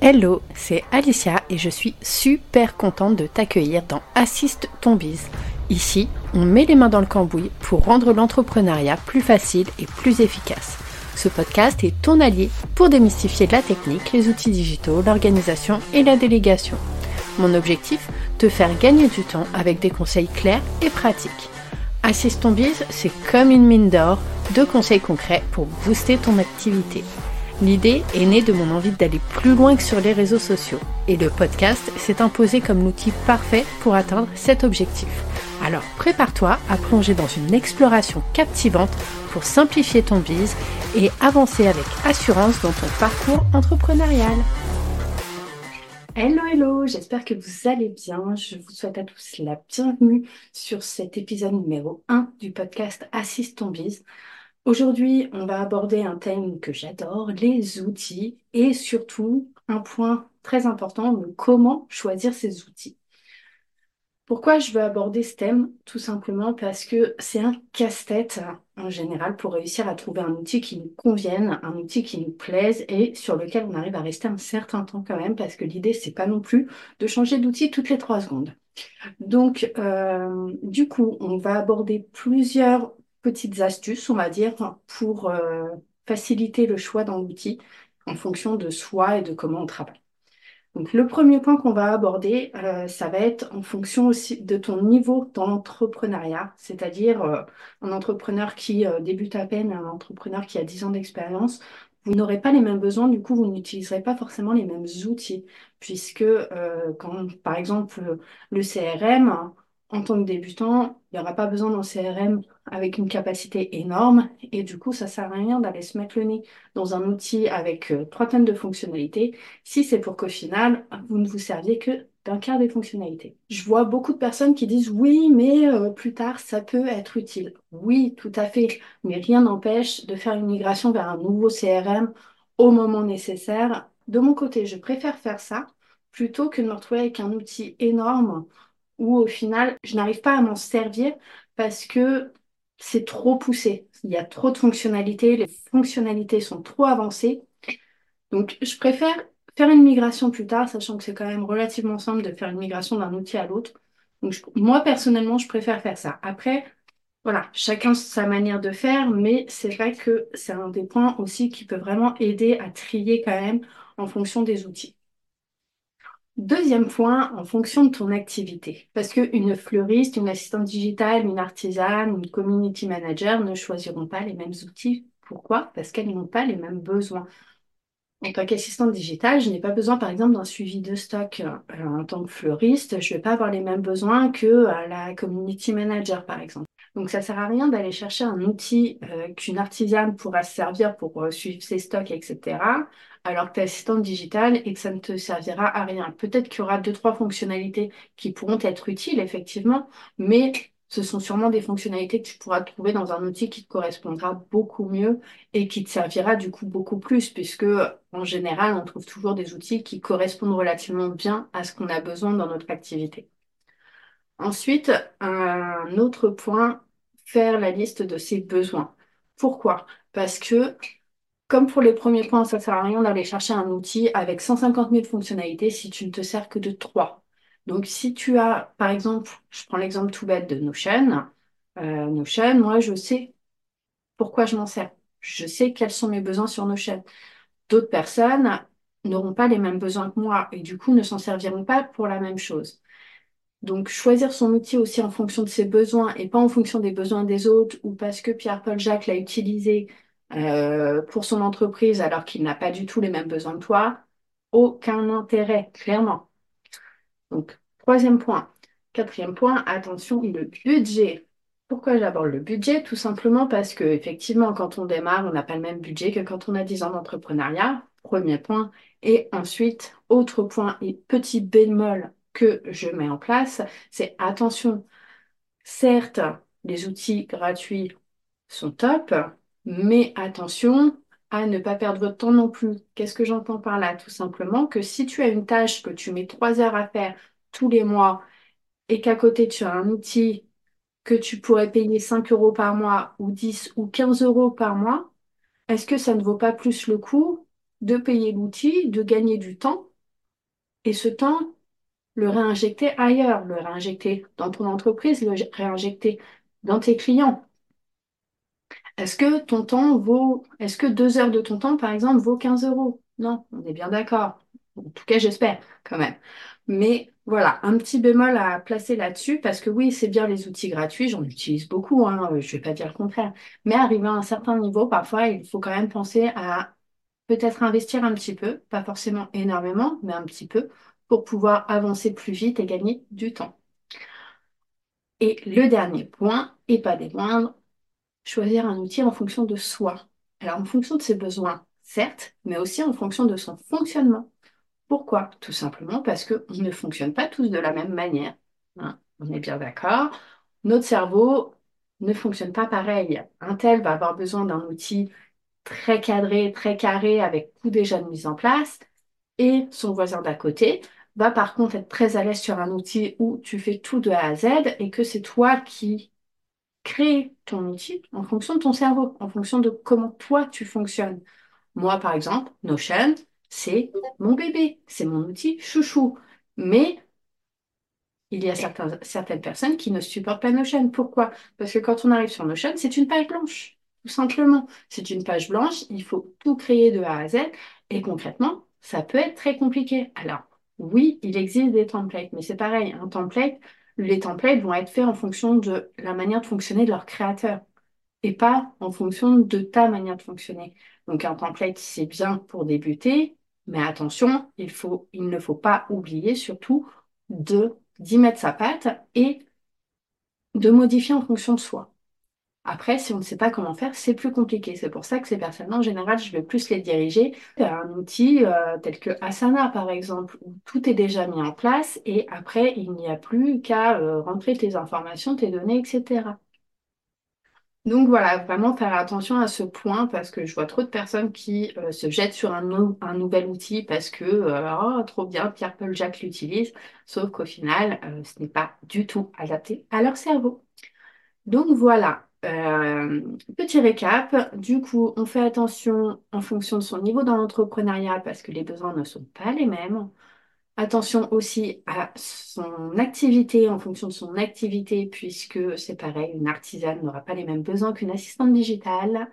Hello, c'est Alicia et je suis super contente de t'accueillir dans Assiste ton bise. Ici, on met les mains dans le cambouis pour rendre l'entrepreneuriat plus facile et plus efficace. Ce podcast est ton allié pour démystifier la technique, les outils digitaux, l'organisation et la délégation. Mon objectif Te faire gagner du temps avec des conseils clairs et pratiques. Assiste ton bise, c'est comme une mine d'or, de conseils concrets pour booster ton activité. L'idée est née de mon envie d'aller plus loin que sur les réseaux sociaux et le podcast s'est imposé comme l'outil parfait pour atteindre cet objectif. Alors prépare-toi à plonger dans une exploration captivante pour simplifier ton bise et avancer avec assurance dans ton parcours entrepreneurial. Hello, hello, j'espère que vous allez bien. Je vous souhaite à tous la bienvenue sur cet épisode numéro 1 du podcast Assiste ton bise. Aujourd'hui, on va aborder un thème que j'adore, les outils, et surtout un point très important, le comment choisir ces outils. Pourquoi je veux aborder ce thème? Tout simplement parce que c'est un casse-tête en général pour réussir à trouver un outil qui nous convienne, un outil qui nous plaise et sur lequel on arrive à rester un certain temps quand même, parce que l'idée c'est pas non plus de changer d'outil toutes les trois secondes. Donc, euh, du coup, on va aborder plusieurs petites astuces, on va dire, pour euh, faciliter le choix d'un outil en fonction de soi et de comment on travaille. Donc, le premier point qu'on va aborder, euh, ça va être en fonction aussi de ton niveau dans l'entrepreneuriat, c'est-à-dire euh, un entrepreneur qui débute à peine, un entrepreneur qui a 10 ans d'expérience. Vous n'aurez pas les mêmes besoins, du coup, vous n'utiliserez pas forcément les mêmes outils, puisque quand, par exemple, le CRM, en tant que débutant, il n'y aura pas besoin d'un CRM avec une capacité énorme et du coup, ça sert à rien d'aller se mettre le nez dans un outil avec euh, trois tonnes de fonctionnalités si c'est pour qu'au final, vous ne vous serviez que d'un quart des fonctionnalités. Je vois beaucoup de personnes qui disent oui, mais euh, plus tard, ça peut être utile. Oui, tout à fait, mais rien n'empêche de faire une migration vers un nouveau CRM au moment nécessaire. De mon côté, je préfère faire ça plutôt que de me retrouver avec un outil énorme où au final, je n'arrive pas à m'en servir parce que c'est trop poussé. Il y a trop de fonctionnalités, les fonctionnalités sont trop avancées. Donc, je préfère faire une migration plus tard, sachant que c'est quand même relativement simple de faire une migration d'un outil à l'autre. Donc, moi, personnellement, je préfère faire ça. Après, voilà, chacun sa manière de faire, mais c'est vrai que c'est un des points aussi qui peut vraiment aider à trier quand même en fonction des outils. Deuxième point, en fonction de ton activité. Parce qu'une fleuriste, une assistante digitale, une artisane, une community manager ne choisiront pas les mêmes outils. Pourquoi? Parce qu'elles n'ont pas les mêmes besoins. En tant qu'assistante digitale, je n'ai pas besoin, par exemple, d'un suivi de stock. Euh, en tant que fleuriste, je ne vais pas avoir les mêmes besoins que euh, la community manager, par exemple. Donc, ça sert à rien d'aller chercher un outil euh, qu'une artisane pourra se servir pour suivre ses stocks, etc alors que tu es assistante digitale et que ça ne te servira à rien. Peut-être qu'il y aura deux, trois fonctionnalités qui pourront être utiles, effectivement, mais ce sont sûrement des fonctionnalités que tu pourras trouver dans un outil qui te correspondra beaucoup mieux et qui te servira du coup beaucoup plus, puisque en général, on trouve toujours des outils qui correspondent relativement bien à ce qu'on a besoin dans notre activité. Ensuite, un autre point, faire la liste de ses besoins. Pourquoi? Parce que comme pour les premiers points, ça ne sert à rien d'aller chercher un outil avec 150 000 fonctionnalités si tu ne te sers que de 3. Donc, si tu as, par exemple, je prends l'exemple tout bête de Notion, euh, Notion, moi, je sais pourquoi je m'en sers. Je sais quels sont mes besoins sur Notion. D'autres personnes n'auront pas les mêmes besoins que moi et du coup ne s'en serviront pas pour la même chose. Donc, choisir son outil aussi en fonction de ses besoins et pas en fonction des besoins des autres ou parce que Pierre-Paul Jacques l'a utilisé euh, pour son entreprise alors qu'il n'a pas du tout les mêmes besoins que toi, aucun intérêt, clairement. Donc, troisième point. Quatrième point, attention, le budget. Pourquoi j'aborde le budget? Tout simplement parce que effectivement, quand on démarre, on n'a pas le même budget que quand on a 10 ans d'entrepreneuriat. Premier point. Et ensuite, autre point et petit bémol que je mets en place, c'est attention. Certes, les outils gratuits sont top, mais attention à ne pas perdre votre temps non plus. Qu'est-ce que j'entends par là? Tout simplement que si tu as une tâche que tu mets trois heures à faire tous les mois et qu'à côté tu as un outil que tu pourrais payer 5 euros par mois ou 10 ou 15 euros par mois, est-ce que ça ne vaut pas plus le coup de payer l'outil, de gagner du temps, et ce temps, le réinjecter ailleurs, le réinjecter dans ton entreprise, le réinjecter dans tes clients. Est-ce que ton temps vaut, est-ce que deux heures de ton temps, par exemple, vaut 15 euros? Non, on est bien d'accord. En tout cas, j'espère quand même. Mais voilà, un petit bémol à placer là-dessus, parce que oui, c'est bien les outils gratuits, j'en utilise beaucoup, hein, je ne vais pas dire le contraire. Mais arrivé à un certain niveau, parfois, il faut quand même penser à peut-être investir un petit peu, pas forcément énormément, mais un petit peu, pour pouvoir avancer plus vite et gagner du temps. Et le dernier point, et pas des moindres, choisir un outil en fonction de soi. Alors en fonction de ses besoins, certes, mais aussi en fonction de son fonctionnement. Pourquoi? Tout simplement parce qu'on ne fonctionne pas tous de la même manière. Hein. on est bien d'accord. Notre cerveau ne fonctionne pas pareil. Un tel va avoir besoin d'un outil très cadré, très carré, avec tout déjà de mise en place, et son voisin d'à côté va par contre être très à l'aise sur un outil où tu fais tout de A à Z et que c'est toi qui crée ton outil en fonction de ton cerveau, en fonction de comment toi tu fonctionnes. Moi, par exemple, Notion, c'est mon bébé, c'est mon outil chouchou. Mais il y a certaines personnes qui ne supportent pas Notion. Pourquoi? Parce que quand on arrive sur Notion, c'est une page blanche, tout simplement. C'est une page blanche, il faut tout créer de A à Z. Et concrètement, ça peut être très compliqué. Alors, oui, il existe des templates, mais c'est pareil, un template, les templates vont être faits en fonction de la manière de fonctionner de leur créateur et pas en fonction de ta manière de fonctionner. Donc un template, c'est bien pour débuter, mais attention, il, faut, il ne faut pas oublier surtout de d'y mettre sa patte et de modifier en fonction de soi. Après, si on ne sait pas comment faire, c'est plus compliqué. C'est pour ça que ces personnes en général, je vais plus les diriger vers un outil euh, tel que Asana, par exemple, où tout est déjà mis en place et après, il n'y a plus qu'à euh, rentrer tes informations, tes données, etc. Donc voilà, vraiment faire attention à ce point parce que je vois trop de personnes qui euh, se jettent sur un, nouvel outil parce que oh, trop bien, Pierre Paul Jack l'utilise, sauf qu'au final, ce n'est pas du tout adapté à leur cerveau. Donc voilà, euh, petit récap, du coup, on fait attention en fonction de son niveau dans l'entrepreneuriat parce que les besoins ne sont pas les mêmes. Attention aussi à son activité en fonction de son activité puisque c'est pareil, une artisane n'aura pas les mêmes besoins qu'une assistante digitale.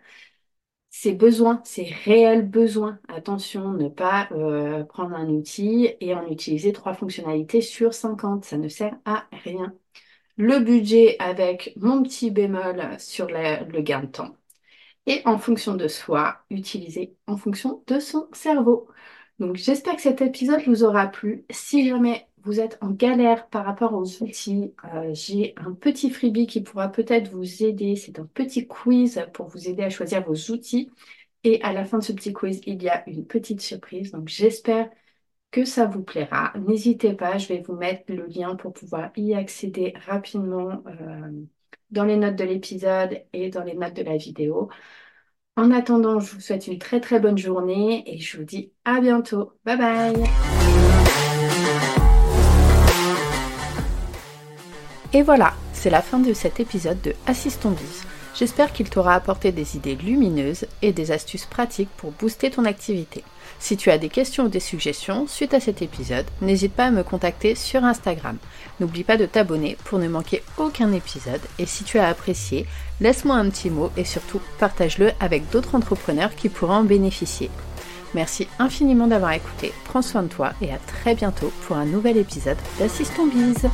Ses besoins, ses réels besoins. Attention, ne pas euh, prendre un outil et en utiliser trois fonctionnalités sur 50. Ça ne sert à rien le budget avec mon petit bémol sur le gain de temps. Et en fonction de soi, utiliser en fonction de son cerveau. Donc j'espère que cet épisode vous aura plu. Si jamais vous êtes en galère par rapport aux outils, euh, j'ai un petit freebie qui pourra peut-être vous aider. C'est un petit quiz pour vous aider à choisir vos outils. Et à la fin de ce petit quiz, il y a une petite surprise. Donc j'espère que ça vous plaira. N'hésitez pas, je vais vous mettre le lien pour pouvoir y accéder rapidement euh, dans les notes de l'épisode et dans les notes de la vidéo. En attendant, je vous souhaite une très très bonne journée et je vous dis à bientôt. Bye bye Et voilà, c'est la fin de cet épisode de Assistons Biz. J'espère qu'il t'aura apporté des idées lumineuses et des astuces pratiques pour booster ton activité. Si tu as des questions ou des suggestions suite à cet épisode, n'hésite pas à me contacter sur Instagram. N'oublie pas de t'abonner pour ne manquer aucun épisode et si tu as apprécié, laisse-moi un petit mot et surtout partage-le avec d'autres entrepreneurs qui pourraient en bénéficier. Merci infiniment d'avoir écouté, prends soin de toi et à très bientôt pour un nouvel épisode d'Assistant Bise.